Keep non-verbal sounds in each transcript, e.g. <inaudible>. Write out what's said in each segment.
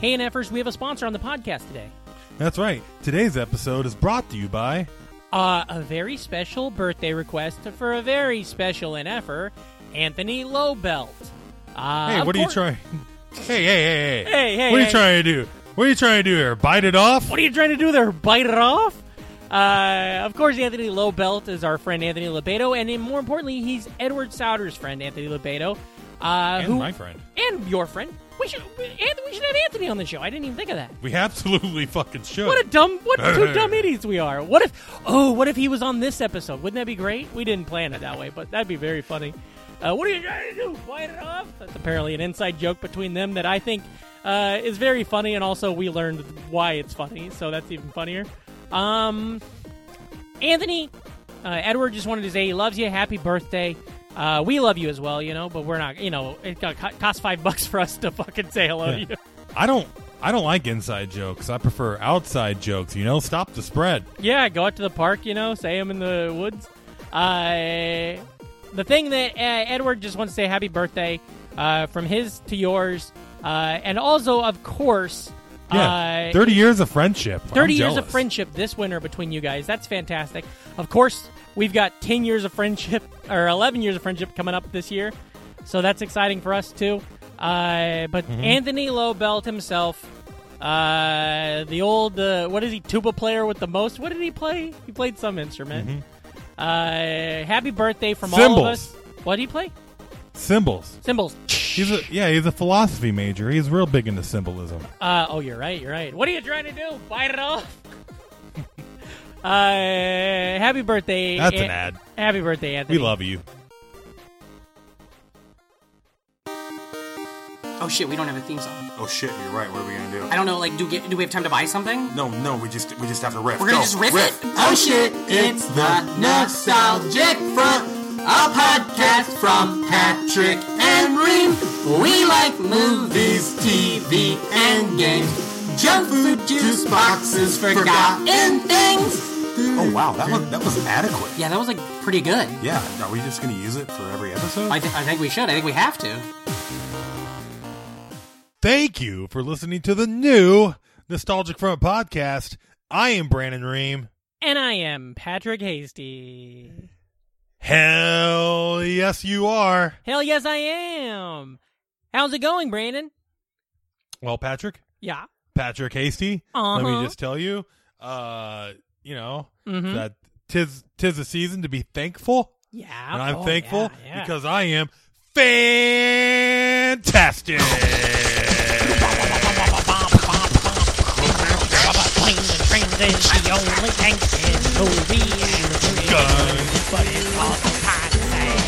Hey, NFers, we have a sponsor on the podcast today. That's right. Today's episode is brought to you by. Uh, a very special birthday request for a very special NFer, Anthony Lowbelt. Uh, Hey, what are you trying? Hey, hey, hey, hey! Hey, hey, What are you trying to do? What are you trying to do here? Bite it off? What are you trying to do there? Bite it off? Uh, of course, Anthony Lowbelt is our friend Anthony Lebedo, and more importantly, he's Edward Souter's friend Anthony Lebedo, uh, And who my friend. and your friend. We should Anthony, we should have Anthony on the show. I didn't even think of that. We absolutely fucking should. What a dumb, what two dumb idiots we are. What if? Oh, what if he was on this episode? Wouldn't that be great? We didn't plan it that way, but that'd be very funny. Uh, what are you trying to do? Bite it off? That's apparently an inside joke between them that I think uh, is very funny, and also we learned why it's funny, so that's even funnier. Um, Anthony, uh, Edward just wanted to say he loves you. Happy birthday. Uh, we love you as well, you know, but we're not, you know, it got, cost five bucks for us to fucking say hello to you. I don't. I don't like inside jokes. I prefer outside jokes. You know, stop the spread. Yeah, go out to the park, you know, say them in the woods. Uh, the thing that uh, Edward just wants to say happy birthday uh, from his to yours. Uh, and also, of course, Yeah, uh, thirty years of friendship. 30 I'm years of friendship this winter between you guys. That's fantastic. Of course, we've got 10 years of friendship, <laughs> or 11 years of friendship coming up this year. So that's exciting for us, too. Uh, but Mm-hmm. Anthony Lowbelt himself, uh, the old, uh, what is he, tuba player with the most? What did he play? He played some instrument. Uh, happy birthday from all of Mm-hmm. Us. What did he play? Symbols. Cymbals. He's a yeah. He's a philosophy major. He's real big into symbolism. Uh, oh, you're right. You're right. What are you trying to do? Bite it off? <laughs> uh, happy birthday. That's An- an ad. Happy birthday, Anthony. We love you. Oh shit, we don't have a theme song. Oh shit, you're right. What are we gonna do? I don't know. Like, do get, do we have time to buy something? No, no, we just we just have to riff. We're gonna Go, just riff, it. Oh shit, it's the nostalgic front, a podcast from Patrick and Ream. We like movies, TV, and games. Junk food, juice boxes, forgotten things. Oh wow, that was that was adequate. Yeah, that was like pretty good. Yeah, are we just gonna use it for every episode? I, th- I think we should. I think we have to. Thank you for listening to the new Nostalgic Front podcast. I am Brandon Ream. And I am Patrick Hastie. Hell yes, you are. Hell yes, I am. How's it going, Brandon? Well, Patrick, Yeah. Patrick Hastie. Let Uh-huh. me just tell you, uh, you know Mhm. that tis tis a season to be thankful, Yeah. and I'm Oh, thankful yeah, yeah. because I am fantastic. Planes and trains is the only gangster movie in the Guns. But it's also kind of sad.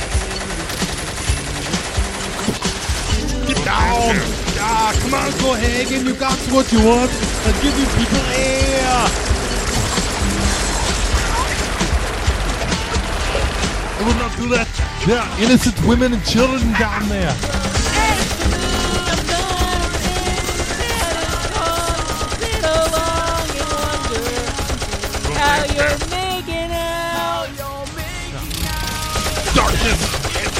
Get down! Ah, come on, go Hagen. You got what you want. I'll give you people air. I will not do that. There are innocent women and children down there. How you're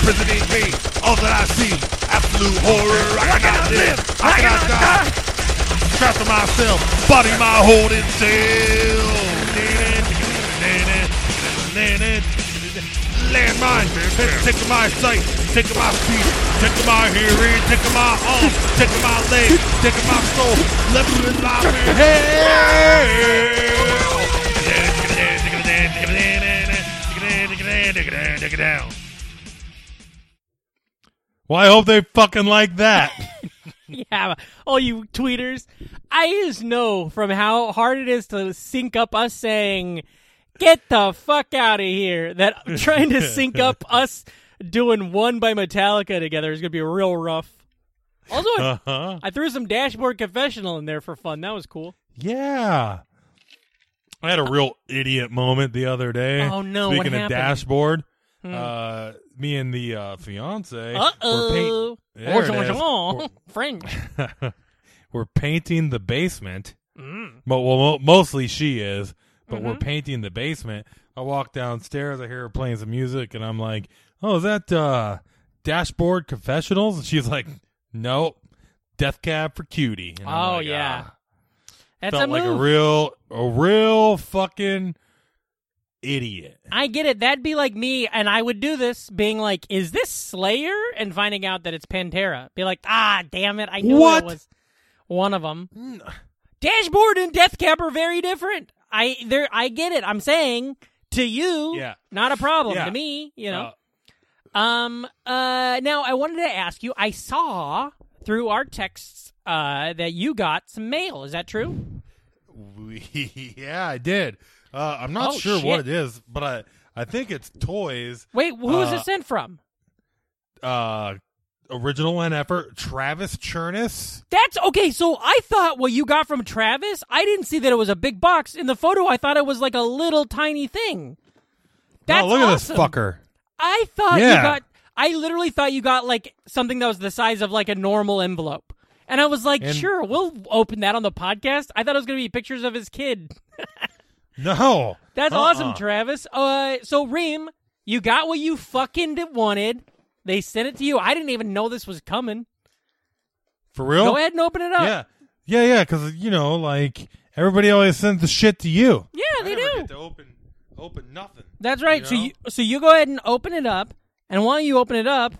imprisoning me. All that I see, absolute horror. I cannot live. I cannot die. Trapped in myself, body my hold holding cell. Landmine, taking my sight, taking my speech, taking my hearing, taking my arm, taking my leg, taking my soul, left me in my hell. Well, I hope they fucking like that. <laughs> Yeah, all you tweeters. I just know from how hard it is to sync up us saying, get the fuck out of here, that <laughs> trying to sync up us doing one by Metallica together is going to be real rough. Also, I, uh-huh. I threw some dashboard confessional in there for fun. That was cool. Yeah. I had a real idiot moment the other day. Oh, no, Speaking of happened? Dashboard, uh, me and the uh, fiance Uh were, paint- oh. There it is. <laughs> French. <laughs> we're painting the basement. Mm. But well, mostly she is, but Mm-hmm. we're painting the basement. I walk downstairs, I hear her playing some music, and I'm like, "Oh, is that uh, dashboard confessionals?" And she's like, "Nope, Death Cab for Cutie. Oh like, yeah, ah. that's felt a like move. a real, a real fucking idiot. I get it. That'd be like me, and I would do this, being like, "Is this Slayer?" and finding out that it's Pantera. Be like, "Ah, damn it! I knew What? it was one of them." Dashboard and Death Cab are very different. I there, I get it. I'm saying to you, Yeah. not a problem. Yeah. To me, you know. Uh, Um. Uh. Now I wanted to ask you. I saw through our texts uh, that you got some mail. Is that true? we, <laughs> yeah, I did. Uh, I'm not Oh, sure shit. what it is, but I, I think it's toys. Wait, who was Uh, it sent from? Uh, original and effort, Travis Chernus. That's okay. So I thought what you got from Travis. I didn't see that it was a big box in the photo. I thought it was like a little tiny thing. That's oh, look awesome. at this fucker. I thought you got. I literally thought you got like something that was the size of like a normal envelope, and I was like, And- sure, we'll open that on the podcast. I thought it was going to be pictures of his kid. <laughs> No, That's Uh-uh. awesome, Travis. Uh, so Ream, you got what you fucking wanted. They sent it to you. I didn't even know this was coming. For real? Go ahead and open it up. Yeah, yeah, yeah. Because you know, like everybody always sends the shit to you. Yeah, they I never do. Get to open, open nothing. That's right. You So know? you so you go ahead and open it up, and while you open it up,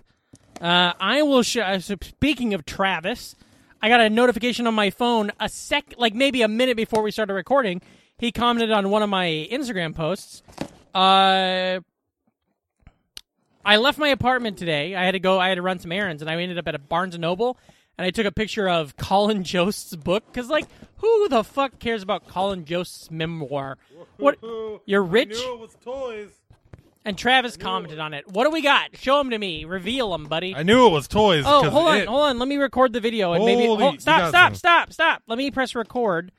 uh, I will show. uh, so speaking of Travis, I got a notification on my phone a sec, like maybe a minute before we started recording. He commented on one of my Instagram posts. Uh, I left my apartment today. I had to go. I had to run some errands, and I ended up at a Barnes and Noble. And I took a picture of <laughs> Colin Jost's book because, like, who the fuck cares about Colin Jost's memoir? What? <laughs> You're rich. I knew it was toys. And Travis commented on it. What do we got? Show them to me. Reveal them, buddy. I knew it was toys. oh, 'cause hold on, it- hold on. Let me record the video and maybe Holy- hold, you stop, stop, stop, stop. Let me press record.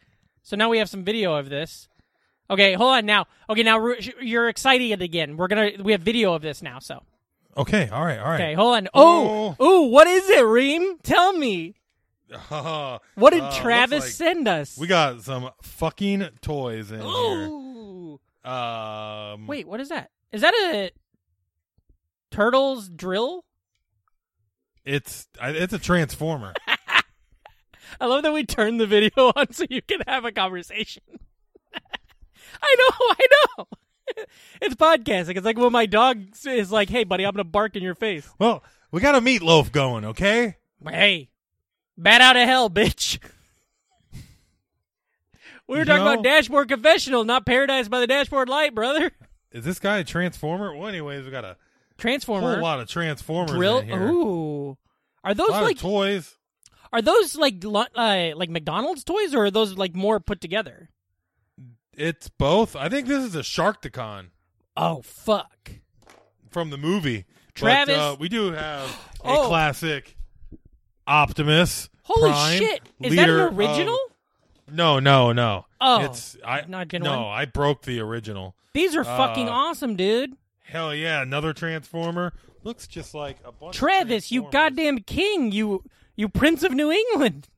So now we have some video of this. Okay, hold on now. Okay, now you're excited again. We're gonna we have video of this now. So Okay, all right, all right. okay, hold on. Oh, oh, what is it, Ream? Tell me. Uh, <laughs> What did looks Travis like send us? We got some fucking toys in Ooh. here. Um, Wait, what is that? Is that a turtles drill? it's it's a transformer. <laughs> I love that we turned the video <laughs> on so you can have a conversation. <laughs> I know, I know. <laughs> it's podcasting. It's like when my dog is like, "Hey, buddy, I'm gonna bark in your face." well, we got a meatloaf going, okay? Hey, bat out of hell, bitch. We were You talking know? about Dashboard Confessional, not Paradise by the Dashboard Light, brother. Is this guy a transformer? Well, anyways, we got a Transformer whole lot of transformers drill. in here. Ooh, are a those lot like of toys. Are those like uh, like McDonald's toys, or are those like more put together? It's both. I think this is a Sharkticon Oh fuck! from the movie. Travis- But, uh, we do have <gasps> a Oh. classic Optimus. Holy Prime, shit! Is that an original? of- no, no, no. Oh, it's I not genuine? no. I broke the original. These are fucking uh, awesome, dude. Hell yeah, another transformer. Looks just like a bunch. of Travis, you goddamn king, you you prince of New England.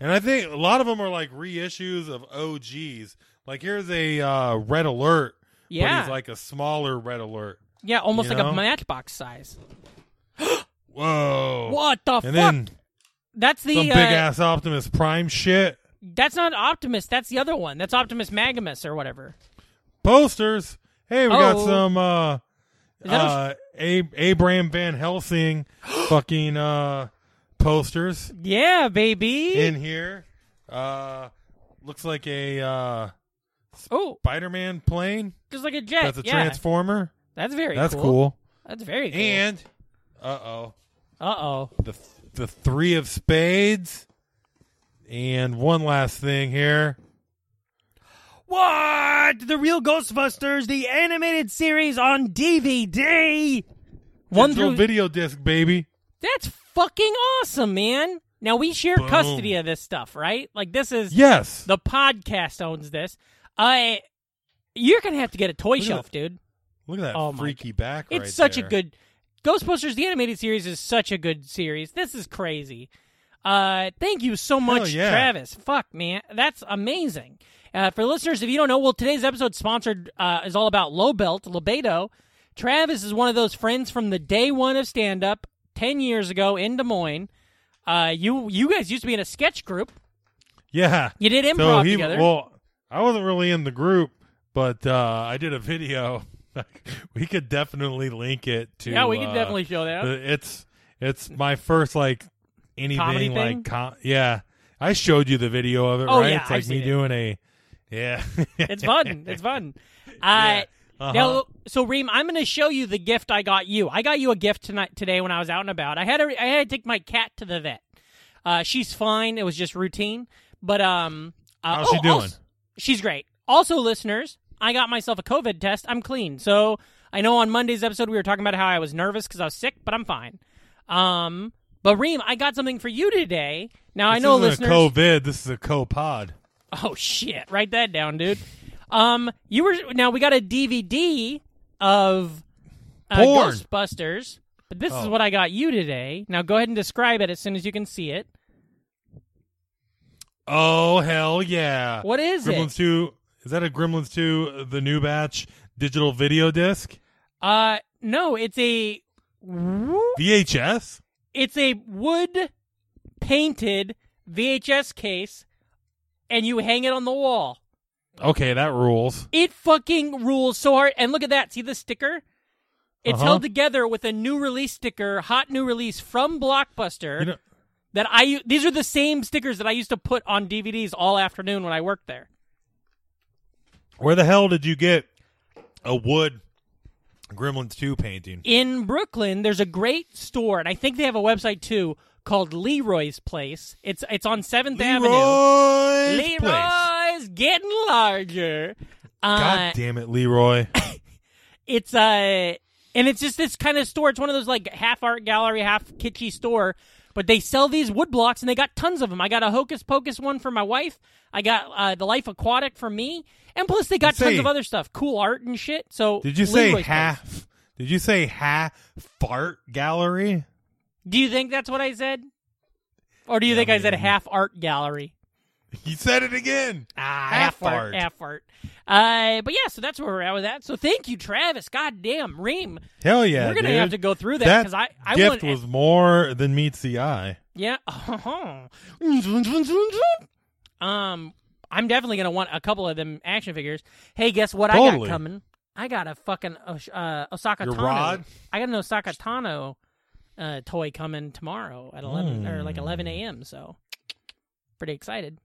And I think a lot of them are like reissues of OGs. Like here's a uh, Red Alert. but Yeah. he's like a smaller Red Alert. Yeah, almost like a matchbox size. <gasps> Whoa. What the And fuck? then that's the some uh, big ass Optimus Prime shit. That's not Optimus. That's the other one. That's Optimus Maximus or whatever. Posters. Hey, we got Oh. some uh, that a- uh, Abraham Van Helsing <gasps> fucking uh, posters Yeah, baby. in here. Uh, looks like a uh, oh, Spider-Man plane. just like a jet. That's a yeah, transformer. that's very. That's cool. cool. That's very cool. And uh oh, uh oh, the the three of spades. And one last thing here. what? The real Ghostbusters, the animated series on DVD. One Digital through video disc, baby. That's fucking awesome, man. Now we share Boom. custody of this stuff, right? Like this is Yes. the podcast owns this. I you're gonna have to get a toy at shelf, dude. Look at that Oh my freaky back. It's right such there. a good Ghostbusters the animated series is such a good series. This is crazy. Uh thank you so much, yeah. Travis. Fuck man. That's amazing. Uh, for listeners, if you don't know, well, today's episode sponsored uh, is all about Low Belt, Libedo. Travis is one of those friends from the day one of stand up 10 years ago in Des Moines. Uh, you you guys used to be in a sketch group. Yeah. You did so improv he, together. Well, I wasn't really in the group, but uh, I did a video. <laughs> we could definitely link it to. yeah, we can uh, definitely show that. It's it's my first like anything like com- yeah. I showed you the video of it, Oh, right? yeah, it's I've like me seen it. doing a yeah. it's fun. It's fun. <laughs> Uh, Yeah. Uh-huh. Now, so Ream, I'm going to show you the gift I got you. I got you a gift tonight today when I was out and about. I had to, I had to take my cat to the vet. Uh, she's fine. It was just routine, but um, uh, How's she oh, doing? also- she's great. Also, listeners, I got myself a COVID test. I'm clean. So I know on Monday's episode we were talking about how I was nervous because I was sick, but I'm fine. Um, but Ream, I got something for you today. Now I know isn't listeners. a COVID. This is a co-pod. Oh shit! Write that down, dude. Um, you were now we got a DVD of uh, Porn. Ghostbusters, but this is Oh. what I got you today. Now go ahead and describe it as soon as you can see it. Oh hell yeah! What is Gremlins it? two? Is that a Gremlins two? The new batch digital video disc Uh, no, it's a VHS. it's a wood painted VHS case, and you hang it on the wall. Okay, that rules. It fucking rules so hard. And look at that. See the sticker? It's Uh-huh. held together with a new release sticker, hot new release from Blockbuster. You know, that I these are the same stickers that I used to put on DVDs all afternoon when I worked there. where the hell did you get a wood Gremlins two painting? In Brooklyn, there's a great store, and I think they have a website too called Leroy's Place. It's it's on Seventh Avenue. Leroy's place. Leroy's getting larger. Uh, God damn it, Leroy. <laughs> it's uh and it's just this kind of store. It's one of those like half art gallery, half kitschy store. But they sell these wood blocks, and they got tons of them. I got a Hocus Pocus one for my wife. I got uh, the Life Aquatic for me, and plus they got tons of other stuff, cool art and shit. So Did you say Leroy's Place. half? Did you say half fart gallery? Do you think that's what I said, or do you think I said half art gallery? <laughs> You said it again. Ah, Half half art, art. half art. Uh, but yeah, so that's where we're at with that. So thank you, Travis. God damn, Ream. Hell yeah, we're gonna dude. have to go through that because I I gift was more than meets the eye. Yeah. <laughs> um, I'm definitely gonna want a couple of them action figures. Hey, guess what I got coming? I got a fucking uh, Ahsoka Your Tano. rod? I got an Ahsoka Tano uh, toy coming tomorrow at 11 or like 11 a.m. So pretty excited.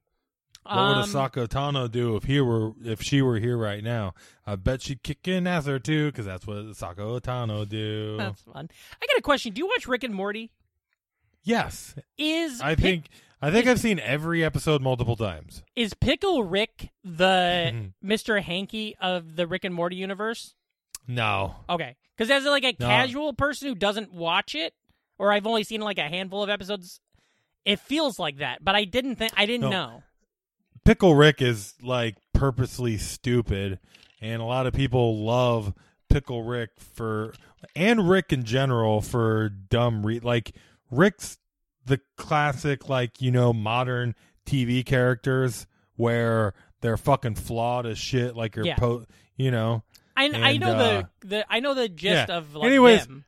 What would Um, Ahsoka Tano do if he were if she were here right now? I bet she'd kick in ass or two because that's what Ahsoka Tano do. That's fun. I got a question. Do you watch Rick and Morty? yes, Is I Pick- think I think I've seen every episode multiple times. is Pickle Rick the. <laughs> Mr. Hanky of the Rick and Morty universe? No, Okay, because as like a No. casual person who doesn't watch it, or I've only seen like a handful of episodes, it feels like that. But I didn't think I didn't No. know. Pickle Rick is like purposely stupid, and a lot of people love Pickle Rick for and Rick in general for dumb re like Rick's the classic like you know modern TV characters where they're fucking flawed as shit like your Yeah. po you know I I know uh, the the I know the gist yeah. of like Anyways, them.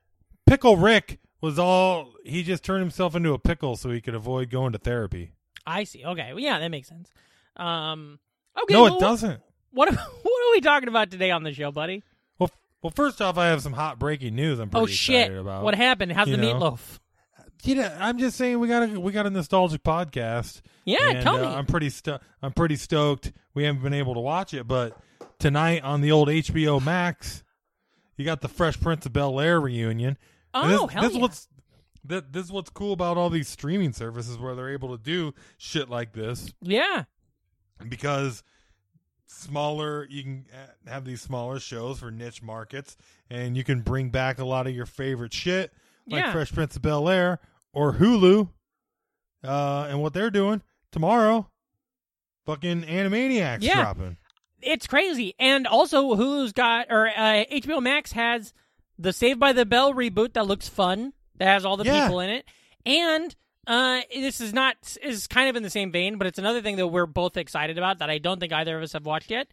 Pickle Rick was all he just turned himself into a pickle so he could avoid going to therapy. I see. Okay, well, yeah, that makes sense. Um, okay, no, well, it doesn't. What <laughs> what are we talking about today on the show, buddy? Well, well, first off, I have some hot breaking news. I'm pretty oh shit! excited about. What happened? How's the know. meatloaf? You know, I'm just saying we got a we got a nostalgic podcast. Yeah, and, tell uh, me. I'm pretty sto- I'm pretty stoked. We haven't been able to watch it, but tonight on the old HBO Max, you got the Fresh Prince of Bel Air reunion. And Oh, this, hell this is yeah. what's this is what's cool about all these streaming services where they're able to do shit like this Yeah, because smaller you can uh, have these smaller shows for niche markets and you can bring back a lot of your favorite shit like Yeah. fresh prince of bel air or hulu uh and what they're doing tomorrow fucking animaniacs Yeah. dropping it's crazy. And also, Hulu's got or uh, HBO Max has the Saved by the Bell reboot that looks fun. That has all the Yeah. people in it, and uh, this is not is kind of in the same vein, but it's another thing that we're both excited about that I don't think either of us have watched yet.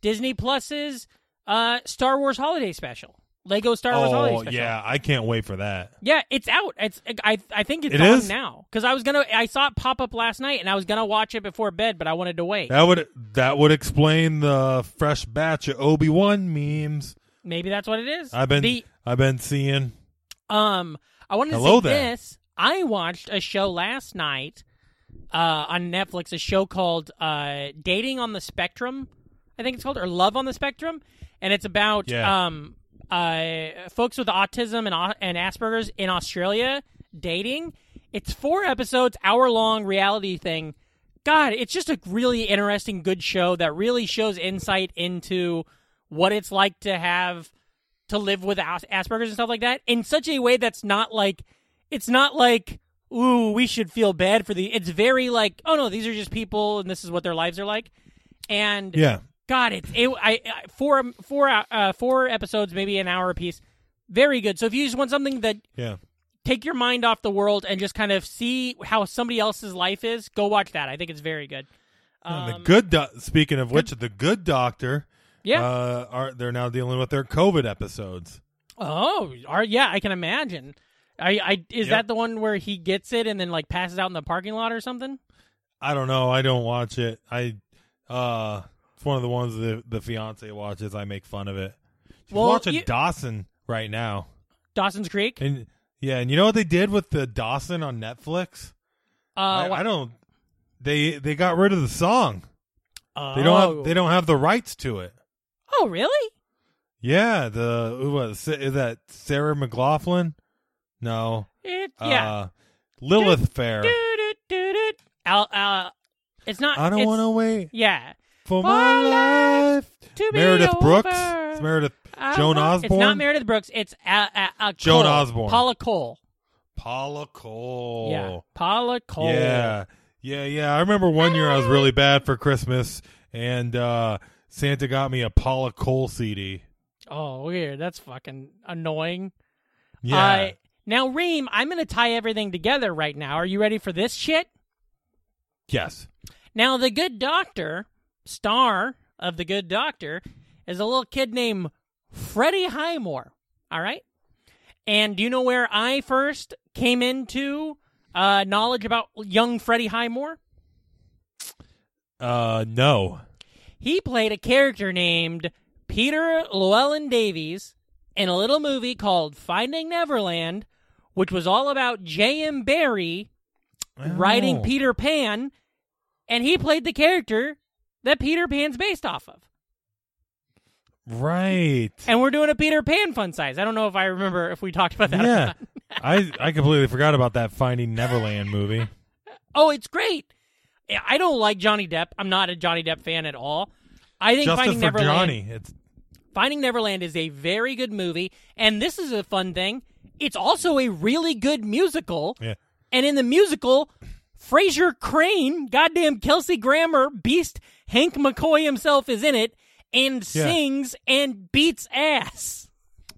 Disney Plus's uh, Star Wars Holiday Special. Lego Star Wars Holiday Oh Special. yeah, I can't wait for that. Yeah, it's out. It's I I think it's It on is? now because I was gonna I saw it pop up last night and I was gonna watch it before bed, but I wanted to wait. That would that would explain the fresh batch of Obi Wan memes Maybe that's what it is. I've been The, I've been seeing. um I wanted to Hello say there. this. I watched a show last night uh, on Netflix, a show called uh, "Dating on the Spectrum," I think it's called, or "Love on the Spectrum," and it's about Yeah. um uh folks with autism and and Asperger's in Australia dating. It's four episodes, hour long reality thing. God, it's just a really interesting, good show that really shows insight into what it's like to have to live with Asperger's and stuff like that in such a way that's not like it's not like ooh we should feel bad for the. It's very like oh no these are just people and this is what their lives are like, and Yeah, God it's it I, I four four uh, four episodes maybe an hour a piece, very good. So if you just want something that yeah. take your mind off the world and just kind of see how somebody else's life is, go watch that. I think it's very good. And the Um, good. Do- speaking of which, the Good Doctor. Yeah. Uh, are they're now dealing with their COVID episodes? Oh, are, yeah, I can imagine. I, I is Yep. that the one where he gets it and then like passes out in the parking lot or something? I don't know. I don't watch it. I uh, it's one of the ones that the fiance watches. I make fun of it. She's Well, watching you- Dawson right now, Dawson's Creek. and yeah, and you know what they did with the Dawson on Netflix? Uh, I, I don't. They they got rid of the song. oh. They don't have they don't have the rights to it. Oh, really? Yeah, the who was is that Sarah McLachlan? No, It, yeah. uh, Lilith Fair. Do-do-do-do. Al, uh, it's not. I don't want to wait Yeah. for For my life. To be Meredith Brooks. It's Meredith I Joan want- It's Osborne? not Meredith Brooks. It's uh, uh, uh, Joan Cole. Osborne. Paula Cole. Paula Cole. Yeah. Paula Cole. Yeah. Yeah, yeah. I remember one year I was really bad for Christmas and uh Santa got me a Paula Cole CD. Oh, weird. That's fucking annoying. Yeah. Uh, now, Ream, I'm going to tie everything together right now. Are you ready for this shit? yes. Now, the good doctor, star of the good doctor, is a little kid named Freddie Highmore. All right. And do you know where I first came into uh, knowledge about young Freddie Highmore? Uh no. He played a character named Peter Llewelyn Davies in a little movie called Finding Neverland, which was all about J.M. Barrie writing Oh. Peter Pan, and he played the character that Peter Pan's based off of. Right. And we're doing a Peter Pan fun size. I don't know if I remember if we talked about that. or Yeah. <laughs> I I completely forgot about that Finding Neverland movie. Oh, it's great. I don't like Johnny Depp. I'm not a Johnny Depp fan at all. I think Justice Finding Neverland. Johnny. It's Finding Neverland is a very good movie, and this is a fun thing. It's also a really good musical, yeah. and in the musical, Frasier Crane, goddamn Kelsey Grammer, Beast, Hank McCoy himself is in it and Yeah. sings and beats ass.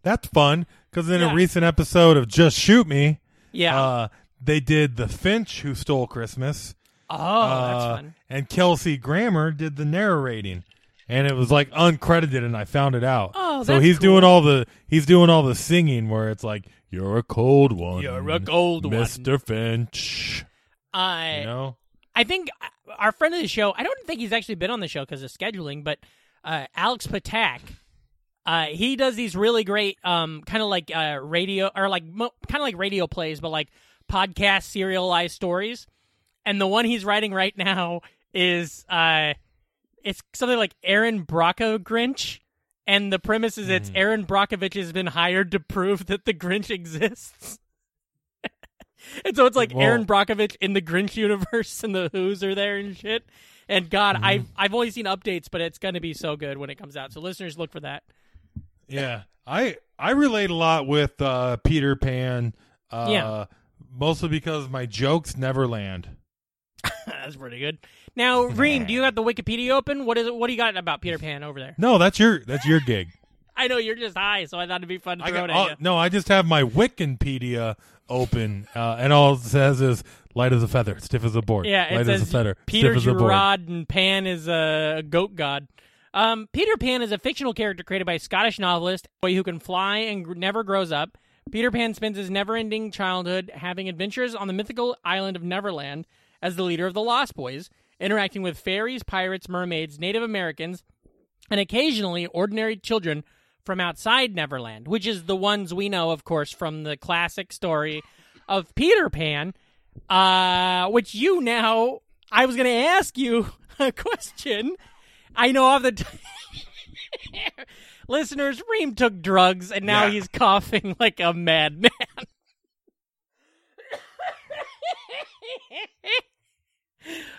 That's fun because in Yeah. a recent episode of Just Shoot Me, Yeah. uh, they did the Finch who stole Christmas. oh, Uh, that's fun. And Kelsey Grammer did the narrating, and it was like uncredited, and I found it out. Oh, so he's doing all the he's doing all the singing where it's like you're a cold one, You're a cold one." Mister Finch. I You know, I think uh, our friend of the show, I don't think he's actually been on the show because of scheduling, but uh, Alex Patak, uh, he does these really great, um, kind of like uh, radio or like mo- kind of like radio plays, but like podcast serialized stories. And the one he's writing right <laughs> now is uh, it's something like Erin Brocco Grinch. And the premise is it's Erin Brockovich has been hired to prove that the Grinch exists. <laughs> and so it's like Erin Brockovich in the Grinch universe and the Who's are there and shit. And God, Mm-hmm. I've I've only seen updates, but it's gonna be so good when it comes out. So listeners, look for that. yeah. I I relate a lot with uh, Peter Pan. Uh, Yeah. Mostly because my jokes never land. <laughs> That's pretty good. Now, <laughs> Ream, do you have the Wikipedia open? What is it? What do you got about Peter Pan over there? No, that's your that's your gig. <laughs> I know you're just high, so I thought it'd be fun to I throw got, it at you. no, I just have my Wikipedia open, uh, and all it says is light as a feather, stiff as a board. Yeah, it light says as a feather, Peter stiff as a board. Gerard and Pan is a goat god. Um, Peter Pan is a fictional character created by a Scottish novelist, a boy who can fly and gr- never grows up. Peter Pan spends his never-ending childhood having adventures on the mythical island of Neverland as the leader of the Lost Boys, interacting with fairies, pirates, mermaids, Native Americans, and occasionally ordinary children from outside Neverland, which is the ones we know, of course, from the classic story of Peter Pan, uh, which you now. I was going to ask you <laughs> a question. I know off the t- <laughs> listeners, Ream took drugs and now Yeah. he's coughing <laughs> like a madman.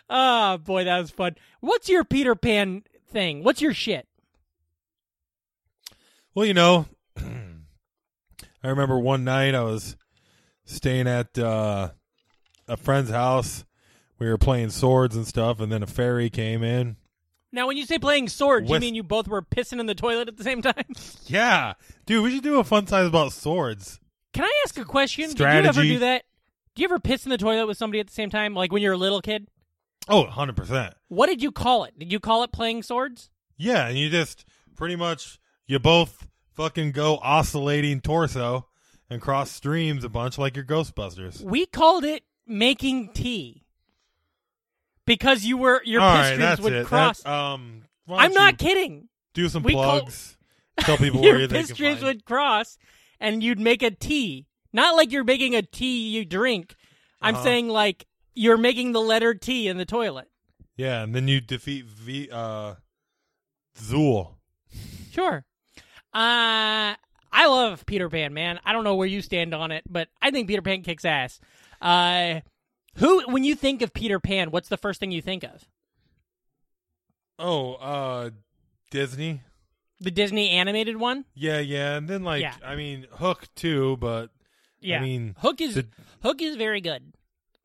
Oh boy, that was fun. What's your Peter Pan thing? What's your shit? Well, you know, <clears throat> I remember one night I was staying at uh, a friend's house. We were playing swords and stuff, and then a fairy came in. Now, when you say playing swords, you mean you both were pissing in the toilet at the same time? <laughs> Yeah, dude, we should do a fun size about swords. Can I ask a question? Did you ever do that? Do you ever piss in the toilet with somebody at the same time, like when you're a little kid? Oh, 100 percent. What did you call it? Did you call it playing swords? Yeah, and you just pretty much you both fucking go oscillating torso and cross streams a bunch like your Ghostbusters. We called it making tea because you were your All right, streams that's would it. cross. That- um, why I'm don't kidding. Do some we call- plugs. <laughs> Tell people where your they piss can streams find. would cross, and you'd make a tea. Not like you're making a tea you drink. I'm Uh-huh. saying like you're making the letter T in the toilet. Yeah, and then you defeat v, uh, Zuul. Sure. Uh I love Peter Pan, man. I don't know where you stand on it, but I think Peter Pan kicks ass. Uh who when you think of Peter Pan, what's the first thing you think of? Oh, uh, Disney. The Disney animated one? Yeah, yeah, and then like Yeah. I mean Hook too, but Yeah. I mean Hook is the- Hook is very good.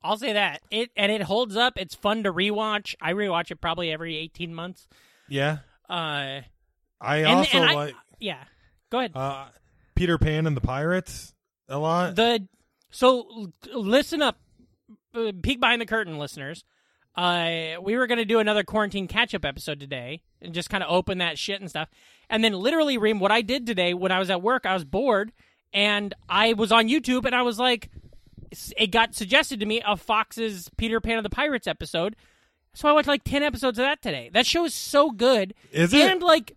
I'll say that. It and it holds up. It's fun to rewatch. I rewatch it probably every 18 months. yeah. Uh I also and like yeah. Go ahead. uh, Peter Pan and the Pirates a lot. The so listen up, uh, peek behind the curtain, listeners. Uh, we were gonna do another quarantine catch up episode today, and just kind of open that shit and stuff. And then literally, Ream, what I did today when I was at work, I was bored, and I was on YouTube, and I was like, it got suggested to me of Fox's Peter Pan of the Pirates episode. So I watched like ten episodes of that today. That show is so good, Is it? and like,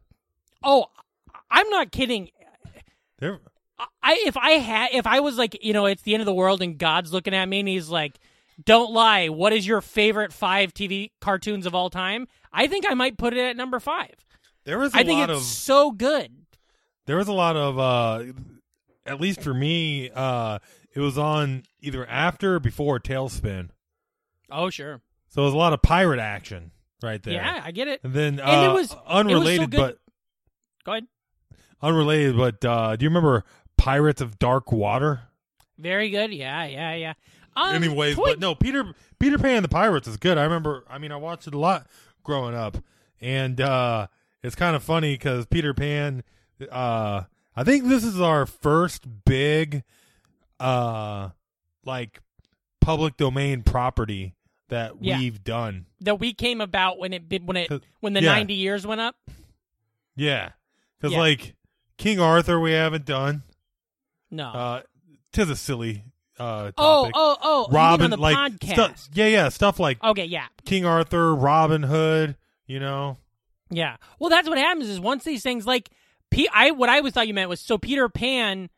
oh, I'm not kidding. There- I if I had if I was like you know it's the end of the world and God's looking at me and he's like, don't lie. What is your favorite five TV cartoons of all time? I think I might put it at number five. there was a I think it's of so good. there was a lot of uh at least for me uh it was on either after or before TaleSpin. Oh sure, So it was a lot of pirate action right there. yeah, I get it. And then uh, And it was- unrelated good. but Go ahead. unrelated but uh do you remember Pirates of Dark Water? Very good. Yeah, yeah, yeah. Um, Anyways, Toy- but no, Peter Peter Pan and the Pirates is good. I remember I mean I watched it a lot growing up. And uh it's kind of funny cuz Peter Pan uh I think this is our first big uh like public domain property that Yeah. we've done. that we came about when it when it 'Cause- when the yeah. ninety years went up. Yeah. Cuz Yeah. like King Arthur we haven't done. No. Uh tis a silly uh oh, topic. oh, oh! you mean Robin on the like podcast. stuff yeah, yeah, stuff like okay, yeah. King Arthur, Robin Hood, you know. Yeah. Well, that's what happens is once these things like P- I what I always thought you meant was so Peter Pan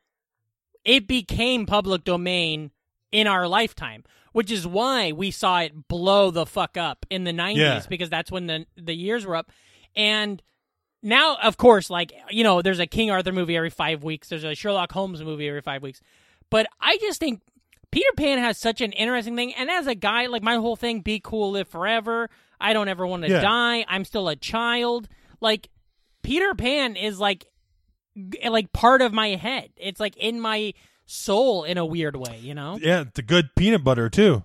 it became public domain in our lifetime, which is why we saw it blow the fuck up in the 90s Yeah. because that's when the the years were up. And now of course like you know there's a King Arthur movie every 5 weeks, there's a Sherlock Holmes movie every 5 weeks. But I just think Peter Pan has such an interesting thing and as a guy like my whole thing be cool live forever. I don't ever want to Yeah. die. I'm still a child. Like Peter Pan is like like part of my head. It's like in my soul in a weird way, you know? Yeah, the good peanut butter too.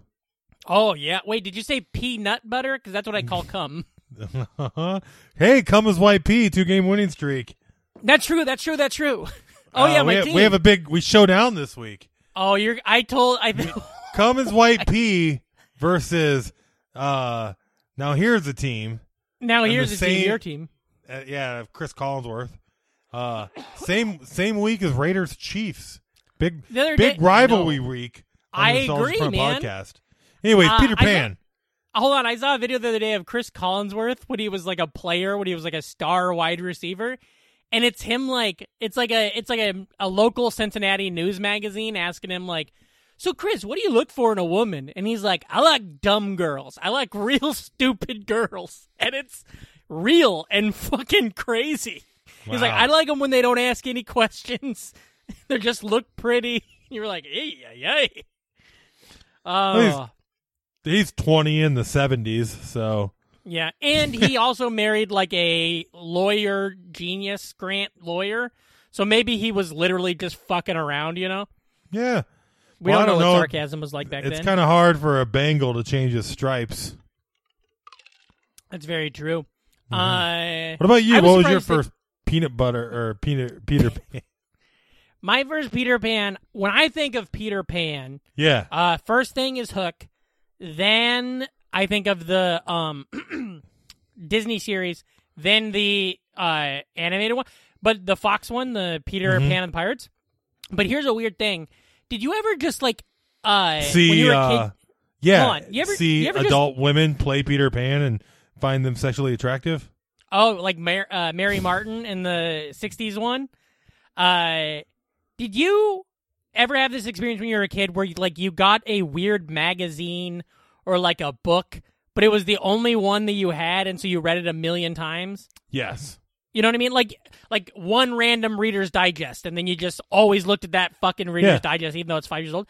Oh yeah. Wait, did you say peanut butter? Because that's what I call cum. <laughs> <laughs> hey, cum is white pea, two game winning streak. That's true. That's true. That's true. <laughs> Oh Uh, yeah, we my have, team. we have a big we showdown this week. oh, you're. I told. I. Come as white pea versus uh now here's a team now here's the the team. Your team. uh, yeah, Chris Collinsworth. Uh, same same week as Raiders Chiefs. Big big day- rivalry no. week. on I the agree, Front man. Podcast. Anyways, Uh, Peter Pan. Hold on, I saw a video the other day of Chris Collinsworth when he was like a player, when he was like a star wide receiver, and it's him like it's like a it's like a, a local Cincinnati news magazine asking him like, "So Chris, what do you look for in a woman?" And he's like, "I like dumb girls. I like <laughs> real stupid girls," and it's real and fucking crazy. He's like, "I like them when they don't ask any questions. <laughs> they just look pretty." <laughs> You're like, "Hey, yay." Oh, He's twenty in the seventies, so Yeah, and he <laughs> also married like a lawyer genius, Grant lawyer. So maybe he was literally just fucking around, you know? yeah. We Well, don't, I don't know what know. sarcasm was like back It's then. kind of hard for a Bengal to change his stripes. That's very true. Uh, What about you? I what was your surprised that- first peanut butter or peanut Peter <laughs> Pan? my first Peter Pan, when I think of Peter Pan, yeah. uh, first thing is Hook. Then I think of the um, <clears throat> Disney series. Then the uh, animated one. But the Fox one, the Peter Mm-hmm. Pan and the Pirates. But here's a weird thing. Did you ever just like uh when See, you were a uh, kid yeah. You ever- see you ever just- adult women play Peter Pan and find them sexually attractive? Oh, like Mar- uh, Mary Martin in the '60s one. Uh, did you ever have this experience when you were a kid where you, like you got a weird magazine or like a book, but it was the only one that you had, and so you read it a million times? Yes. You know what I mean? Like like one random Reader's Digest, and then you just always looked at that fucking Reader's Yeah. Digest, even though it's five years old.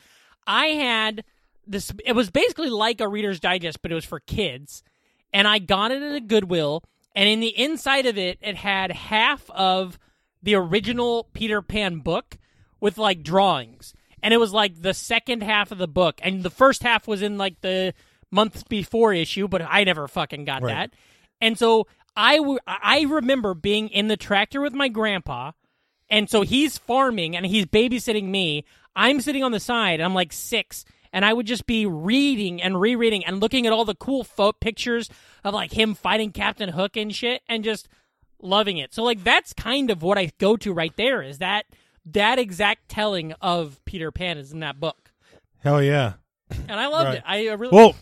I had this. It was basically like a Reader's Digest, but it was for kids, and I got it at a Goodwill. And in the inside of it, it had half of the original Peter Pan book with like drawings, and it was like the second half of the book, and the first half was in like the months before issue, but I never fucking got Right. that. And so I, w- I remember being in the tractor with my grandpa, and so he's farming and he's babysitting me. I'm sitting on the side, and I'm like six, and I would just be reading and rereading and looking at all the cool fo- pictures of like him fighting Captain Hook and shit, and just loving it. So like that's kind of what I go to right there. Is that that exact telling of Peter Pan is in that book, Hell yeah. and I loved Right. it. I really Well,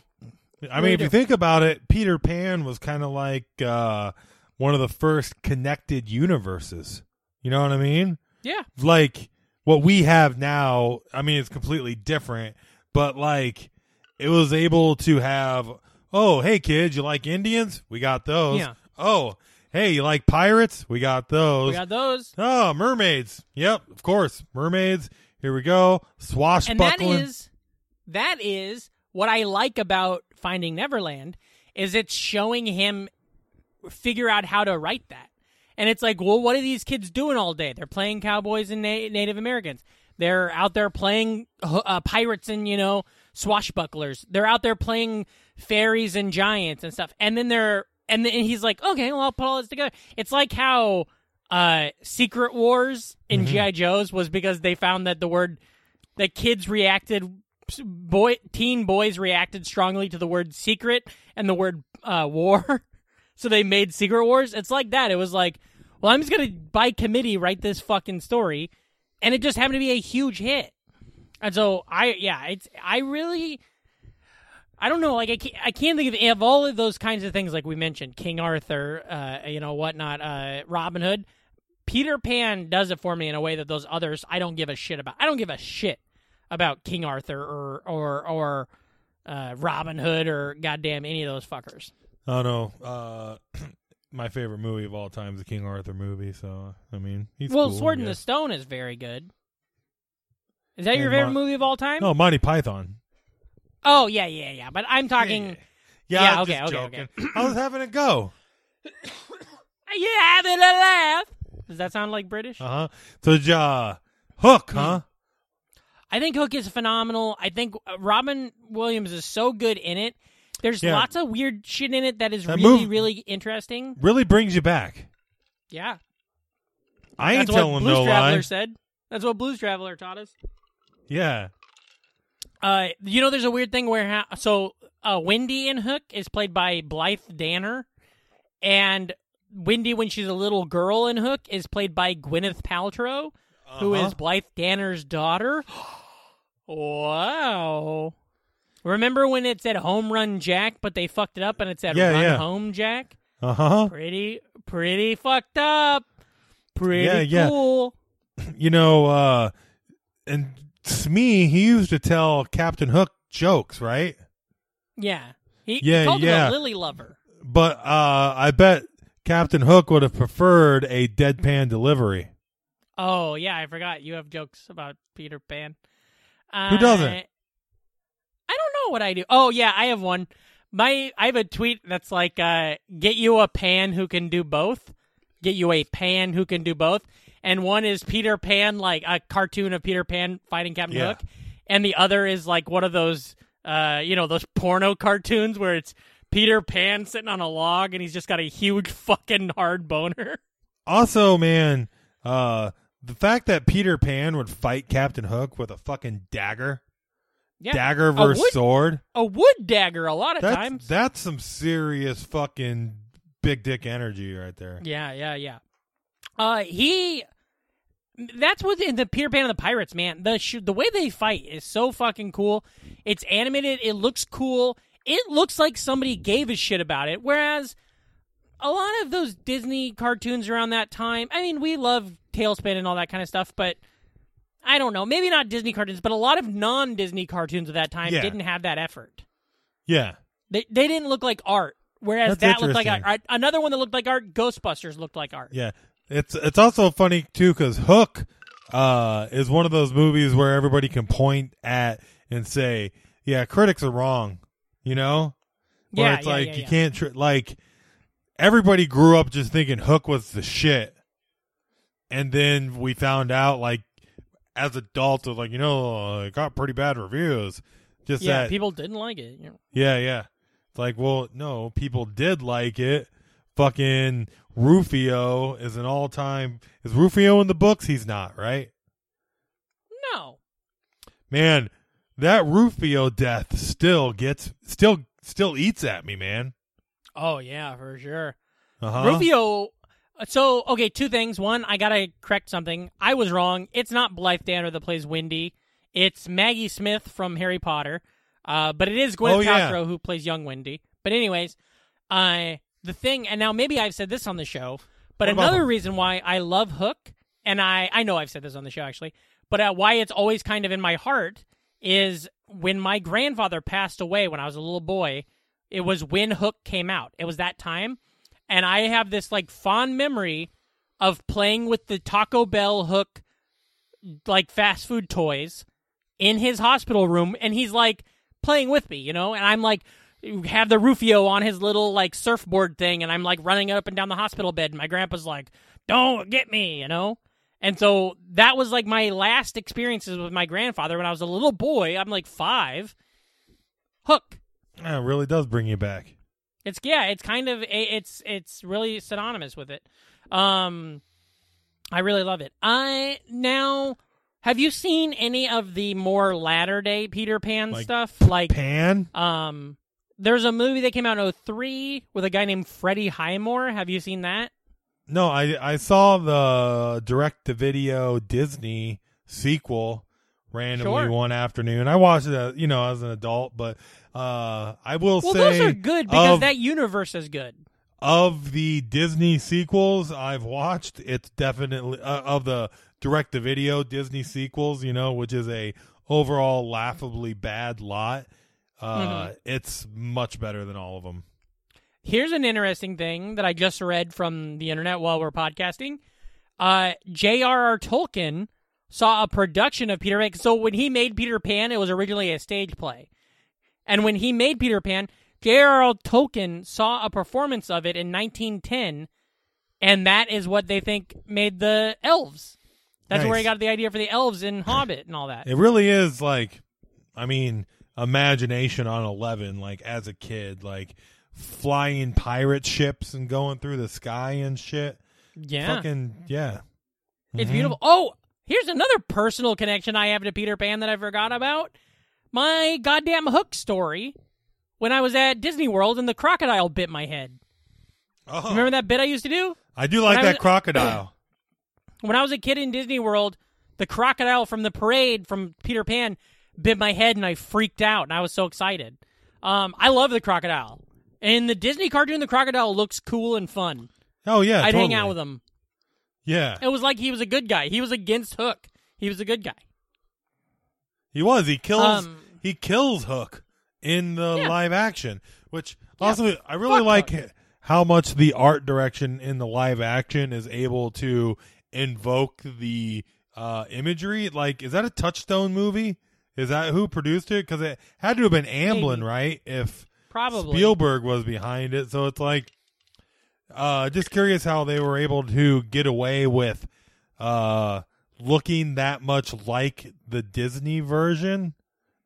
I Really mean, if do. you think about it, Peter Pan was kind of like uh, one of the first connected universes. You know what I mean? yeah. Like what we have now, I mean, it's completely different, but like it was able to have, oh, hey, kids, you like Indians? We got those. Yeah. Oh, hey, you like pirates? We got those. We got those. oh, mermaids. Yep, of course. Mermaids. Here we go. swashbuckling and that is that is what I like about Finding Neverland is it's showing him figure out how to write that. And it's like, well, what are these kids doing all day? They're playing cowboys and na- Native Americans. They're out there playing uh, pirates and you know swashbucklers. They're out there playing fairies and giants and stuff. And then they're and then he's like, okay, well, I'll put all this together. It's like how uh, Secret Wars in GI Joes was because they found that the word that kids reacted boy teen boys reacted strongly to the word secret and the word uh, war <laughs> so they made secret wars it's like that it was like well i'm just gonna by committee write this fucking story and it just happened to be a huge hit and so i yeah it's i really i don't know like i can't, I can't think of, of all of those kinds of things like we mentioned king arthur uh, you know whatnot uh, robin hood peter pan does it for me in a way that those others i don't give a shit about i don't give a shit about King Arthur or or or uh, Robin Hood or goddamn any of those fuckers. Oh no, uh, <clears throat> my favorite movie of all time is the King Arthur movie. So I mean, he's well, cool, Sword in the. Stone is very good. Is that your favorite Mon- movie of all time? No, Monty Python. Oh yeah, yeah, yeah. But I'm talking. Yeah, Yeah, I'm okay, just okay, joking. I was having a go. <coughs> You having a laugh? Does that sound like British? Uh huh. So, uh, Hook, Hmm. huh? I think Hook is phenomenal. I think uh, Robin Williams is so good in it. There's Yeah. lots of weird shit in it that is That really, really interesting. Really brings you back. Yeah, I ain't that's telling what Blues no Traveler lie. said. That's what Blues Traveler taught us. Yeah. Uh, you know, there's a weird thing where ha- so uh, Wendy in Hook is played by Blythe Danner, and Wendy when she's a little girl in Hook is played by Gwyneth Paltrow, who Uh-huh. is Blythe Danner's daughter. <gasps> wow. Remember when it said home run Jack, but they fucked it up and it said Yeah, run yeah. home Jack? Uh huh. Pretty, pretty fucked up. Pretty Yeah, yeah. cool. <clears throat> You know, uh, and Smee, he used to tell Captain Hook jokes, right? Yeah. He, Yeah, he called yeah. him a lily lover. But uh, I bet Captain Hook would have preferred a deadpan delivery. Oh yeah, I forgot you have jokes about Peter Pan. Who doesn't? I I don't know what I do. Oh yeah, I have one. My I have a tweet that's like, uh, "Get you a pan who can do both." Get you a pan who can do both. And one is Peter Pan, like a cartoon of Peter Pan fighting Captain Yeah. Hook, and the other is like one of those, uh, you know, those porno cartoons where it's Peter Pan sitting on a log and he's just got a huge <laughs> fucking hard boner. Also, man, uh, the fact that Peter Pan would fight Captain Hook with a fucking dagger, Yeah, dagger A versus wood- sword, a wood dagger a lot of that's, times. that's some serious fucking big dick energy right there. Yeah, yeah, yeah. Uh, he. That's what in the Peter Pan and the Pirates, man. The sh- the way they fight is so fucking cool. It's animated. It looks cool. It looks like somebody gave a shit about it. Whereas a lot of those Disney cartoons around that time, I mean, we love TaleSpin and all that kind of stuff, but I don't know. Maybe not Disney cartoons, but a lot of non Disney cartoons of that time Yeah. didn't have that effort. Yeah. They they didn't look like art. Whereas That's that looked like art. interesting. Another one that looked like art, Ghostbusters looked like art. Yeah, it's it's also funny too because Hook uh, is one of those movies where everybody can point at and say, "Yeah, critics are wrong," you know. Where Yeah, it's yeah, like yeah, you yeah. can't tr- like everybody grew up just thinking Hook was the shit, and then we found out like as adults, it like you know, it got pretty bad reviews. Just Yeah, that, people didn't like it. You know. yeah, yeah. It's like, well, no, people did like it. Fucking Rufio is an all time. Is Rufio in the books? He's not, right? No. Man, that Rufio death still gets, still, still eats at me, man. Oh yeah, for sure. Uh huh. Rufio. So okay, two things. One, I gotta correct something. I was wrong. It's not Blythe Danner that plays Wendy. It's Maggie Smith from Harry Potter. Uh, but it is Gwyneth Oh, yeah. Paltrow who plays young Wendy. But anyways, uh, the thing, and now maybe I've said this on the show, but another reason why I love Hook, and I I know I've said this on the show actually, but uh, why it's always kind of in my heart is when my grandfather passed away when I was a little boy. It was when Hook came out. It was that time, and I have this like fond memory of playing with the Taco Bell Hook like fast food toys in his hospital room, and he's like playing with me, you know, and I'm like have the Rufio on his little like surfboard thing, and I'm like running up and down the hospital bed, and my grandpa's like, "Don't get me," you know. And so that was like my last experiences with my grandfather when I was a little boy. I'm like five. Hook. Yeah, it really does bring you back. It's yeah, it's kind of it's it's really synonymous with it. Um I really love it. I now have you seen any of the more latter day Peter Pan Like stuff? Like Pan? um there's a movie that came out in 03 with a guy named Freddie Highmore. Have you seen that? No, I I saw the direct to video Disney sequel randomly Sure. one afternoon. I watched it, uh, you know, as an adult, but uh, I will Well, say those are good because of, that universe is good. of the Disney sequels I've watched, it's definitely uh, of the direct to video Disney sequels, you know, which is a overall laughably bad lot. Uh, Mm-hmm. It's much better than all of them. Here's an interesting thing that I just read from the internet while we're podcasting. Uh, J.R.R. Tolkien saw a production of Peter Pan. So when he made Peter Pan, it was originally a stage play. And when he made Peter Pan, J.R.R. Tolkien saw a performance of it in 1910, and that is what they think made the elves. That's where he got the idea for the elves in Hobbit and all that. It really is like, I mean, imagination on 11, like as a kid, like flying pirate ships and going through the sky and shit. Yeah. Fucking, yeah. It's Mhm. beautiful. Oh, here's another personal connection I have to Peter Pan that I forgot about. My goddamn hook story when I was at Disney World and the crocodile bit my head. Oh, Remember that bit I used to do? I do like when that was- crocodile. <clears throat> When I was a kid in Disney World, the crocodile from the parade from Peter Pan bit my head and I freaked out and I was so excited. Um, I love the crocodile. In the Disney cartoon, the crocodile looks cool and fun. oh yeah, I'd hang out with him. Yeah, It was like he was a good guy. He was against Hook. He was a good guy. he was. He kills. Um, he kills Hook in the Yeah. live action, which also I really fuck like Hook. how much the art direction in the live action is able to invoke the uh, imagery. Like, is that a Touchstone movie? Is that who produced it? Because it had to have been Amblin, Maybe. right? If Probably. Spielberg was behind it. So it's like, uh, just curious how they were able to get away with uh, looking that much like the Disney version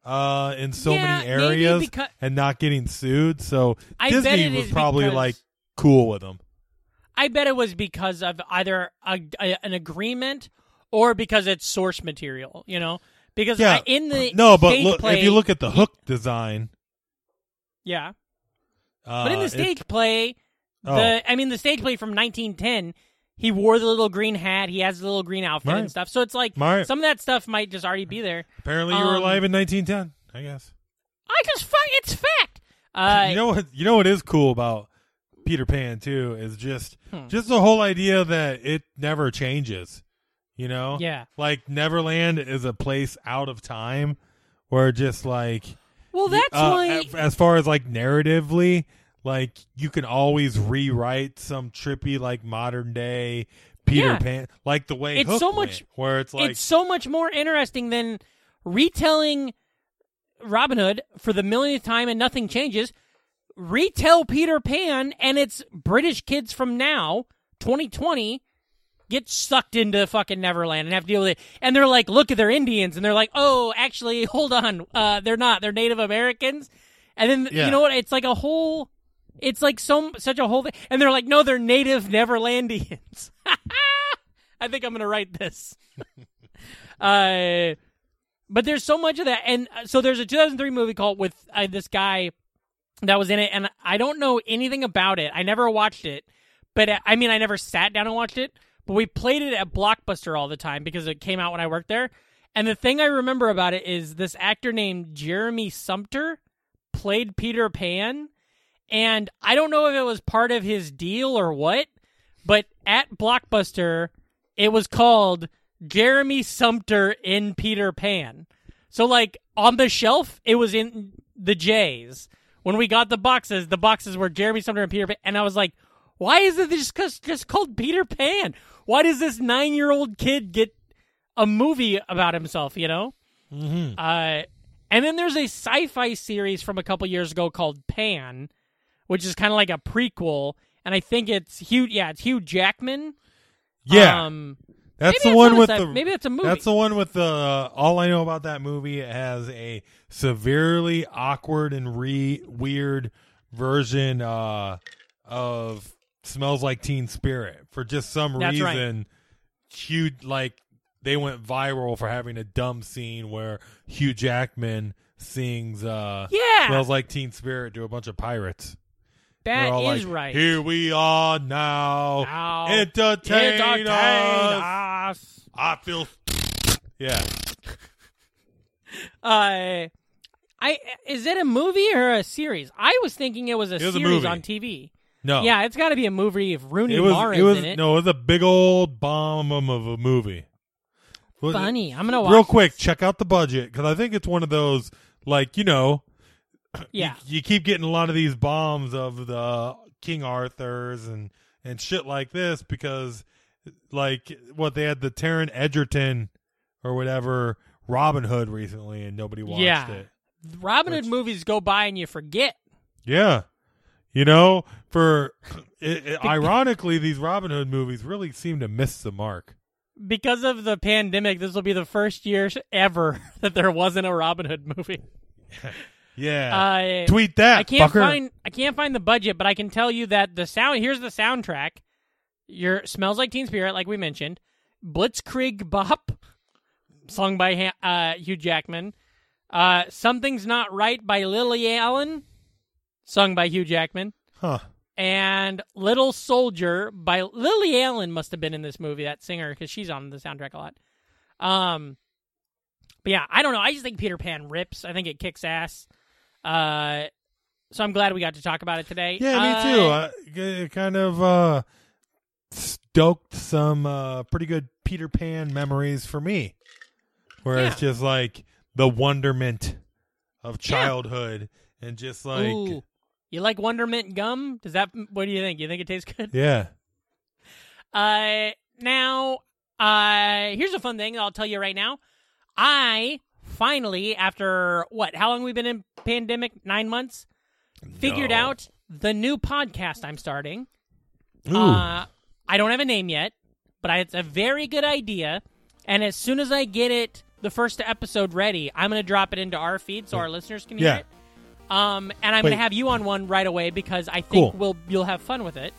uh, in so Yeah, many areas becau- and not getting sued. So I Disney was probably because- like cool with them. I bet it was because of either a, a- an agreement or because it's source material. You know, because Yeah, I, in the no, but look, play, if you look at the hook design, yeah, uh, but in the stage play, Oh. the I mean the stage play from 1910, he wore the little green hat, he has the little green outfit Right. and stuff. So it's like Right. some of that stuff might just already be there. apparently you were um, alive in 1910. I guess. I just fuck it's fact. Uh, you know what? You know what is cool about Peter Pan too is just Hmm. just the whole idea that it never changes. You know, Yeah. like Neverland is a place out of time, where just like well, that's uh, why. a- as far as like narratively, like you can always rewrite some trippy like modern day Peter Yeah. Pan, like the way It's Hook so went, much- where it's like it's so much more interesting than retelling Robin Hood for the millionth time and nothing changes. Retell Peter Pan and it's British kids from now, 2020, get sucked into fucking Neverland and have to deal with it. And they're like, look at their Indians, and they're like, oh, actually, <laughs> hold on, uh, they're not. They're Native Americans. And then Yeah. you know what? It's like a whole. It's like so such a whole thing, and they're like, no, they're Native Neverlandians. <laughs> I think I'm gonna write this. <laughs> uh, but there's so much of that, and uh, so there's a 2003 movie called with uh, this guy that was in it, and I don't know anything about it. I never watched it, but uh, I mean, I never sat down and watched it. But we played it at Blockbuster all the time because it came out when I worked there. And the thing I remember about it is this actor named Jeremy Sumpter played Peter Pan. And I don't know if it was part of his deal or what, but at Blockbuster, it was called Jeremy Sumpter in Peter Pan. So, like, on the shelf, it was in the J's. When we got the boxes, the boxes were Jeremy Sumpter and Peter Pan. And I was like, why is it just, just called Peter Pan? Why does this nine year old kid get a movie about himself, you know? Mhm. Uh, and then there's a sci-fi series from a couple years ago called Pan, which is kind of like a prequel, and I think it's Hugh. Yeah, it's Hugh Jackman. yeah. um, That's the one with the maybe that's a movie. That's the one with the. Uh, all I know about that movie it has a severely awkward and re weird version uh, of "Smells Like Teen Spirit" for just some That's right. reason. Hugh like they went viral for having a dumb scene where Hugh Jackman sings uh, yeah, "Smells Like Teen Spirit" to a bunch of pirates. That is like, right. Here we are now. Now, Entertain, entertain us. us. I feel. <laughs> Yeah. Uh, I is it a movie or a series? I was thinking it was a It was a series movie. on TV. No. Yeah, it's got to be a movie if Rooney It was. Mara's It was in it. no. It was a big old bomb of a movie. Funny. I'm gonna watch. Real this. quick, check out the budget because I think it's one of those like you know. Yeah. You, you keep getting a lot of these bombs of the King Arthurs and and shit like this because like what they had the Taron Egerton or whatever Robin Hood recently and nobody watched Yeah. it. Robin Hood movies go by and you forget. Yeah. You know, for <clears throat> it, it- ironically, these Robin Hood movies really seem to miss the mark. because of the pandemic, this will be the first year ever <laughs> that there wasn't a Robin Hood movie. <laughs> Yeah. Uh, Tweet that, I can't fucker. find I can't find the budget, but I can tell you that the sound here's the soundtrack. Your smells like Teen Spirit, like we mentioned. Blitzkrieg Bop, sung by uh, Hugh Jackman. Uh, Something's Not Right by Lily Allen, sung by Hugh Jackman. huh. and Little Soldier by Lily Allen must have been in this movie, that singer, because she's on the soundtrack a lot. Um, but yeah, I don't know. I just think Peter Pan rips. I think it kicks ass. Uh, so I'm glad we got to talk about it today. Yeah, me Uh, too. I, it kind of uh, stoked some uh, pretty good Peter Pan memories for me, where it's just like the wonderment of childhood and just like Ooh. You like wonderment gum? Does that? What do you think? You think it tastes good? yeah. <laughs> Uh, now, uh, here's a fun thing I'll tell you right now. I finally, after what? How long we've been in pandemic? Nine months. Figured No. out the new podcast I'm starting. Ooh. Uh, I don't have a name yet, but I, it's a very good idea. And as soon as I get it, the first episode ready, I'm going to drop it into our feed so our listeners can hear Yeah. it. Um, and I'm going to have you on one right away because I think Cool. we'll you'll have fun with it.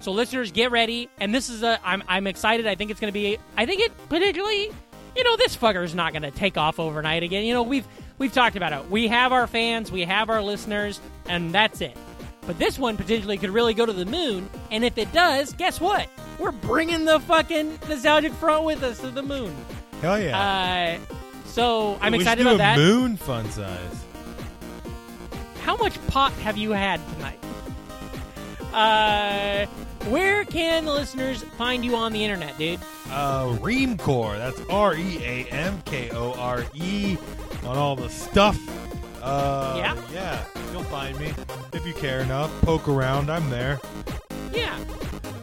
So listeners, get ready. And this is a I'm I'm excited. I think it's going to be. I think it particularly. You know, this fucker's not going to take off overnight again. You know, we've we've talked about it. We have our fans, we have our listeners, and that's it. But this one potentially could really go to the moon. And if it does, guess what? We're bringing the fucking nostalgic front with us to the moon. Hell yeah. Uh, so I'm we excited about a that. Moon fun size. How much pot have you had tonight? Uh, where can the listeners find you on the internet, dude? Uh, Reamkore. That's R E A M K O R E on all the stuff. Uh, Yeah. Yeah. You'll find me if you care enough. Poke around. I'm there. Yeah.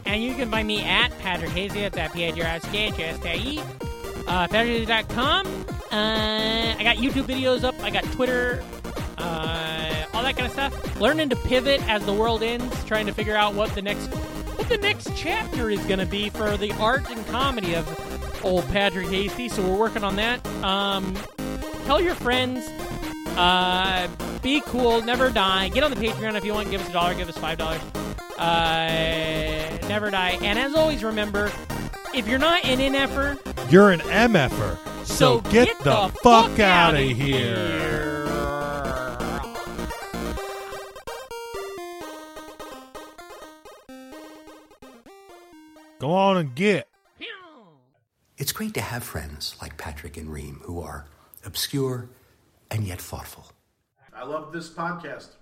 And you can find me at Patrick Hastie. That's at P-A-T-R-I-C-H-S-K-E. Uh, PatrickHastie.com. Uh, I got YouTube videos up. I got Twitter. Uh, all that kind of stuff. Learning to pivot as the world ends. Trying to figure out what the next the next chapter is going to be for the art and comedy of old Patrick Hastie. So we're working on that. Um, tell your friends. Uh, be cool. Never die. Get on the Patreon if you want. Give us a dollar. Give us five dollars. Uh, never die. And as always, remember, if you're not an NFer, You're an MFer. So, get, the, fuck, out of outta here. Go on and get. It's great to have friends like Patrick and Ream who are obscure and yet thoughtful. I love this podcast.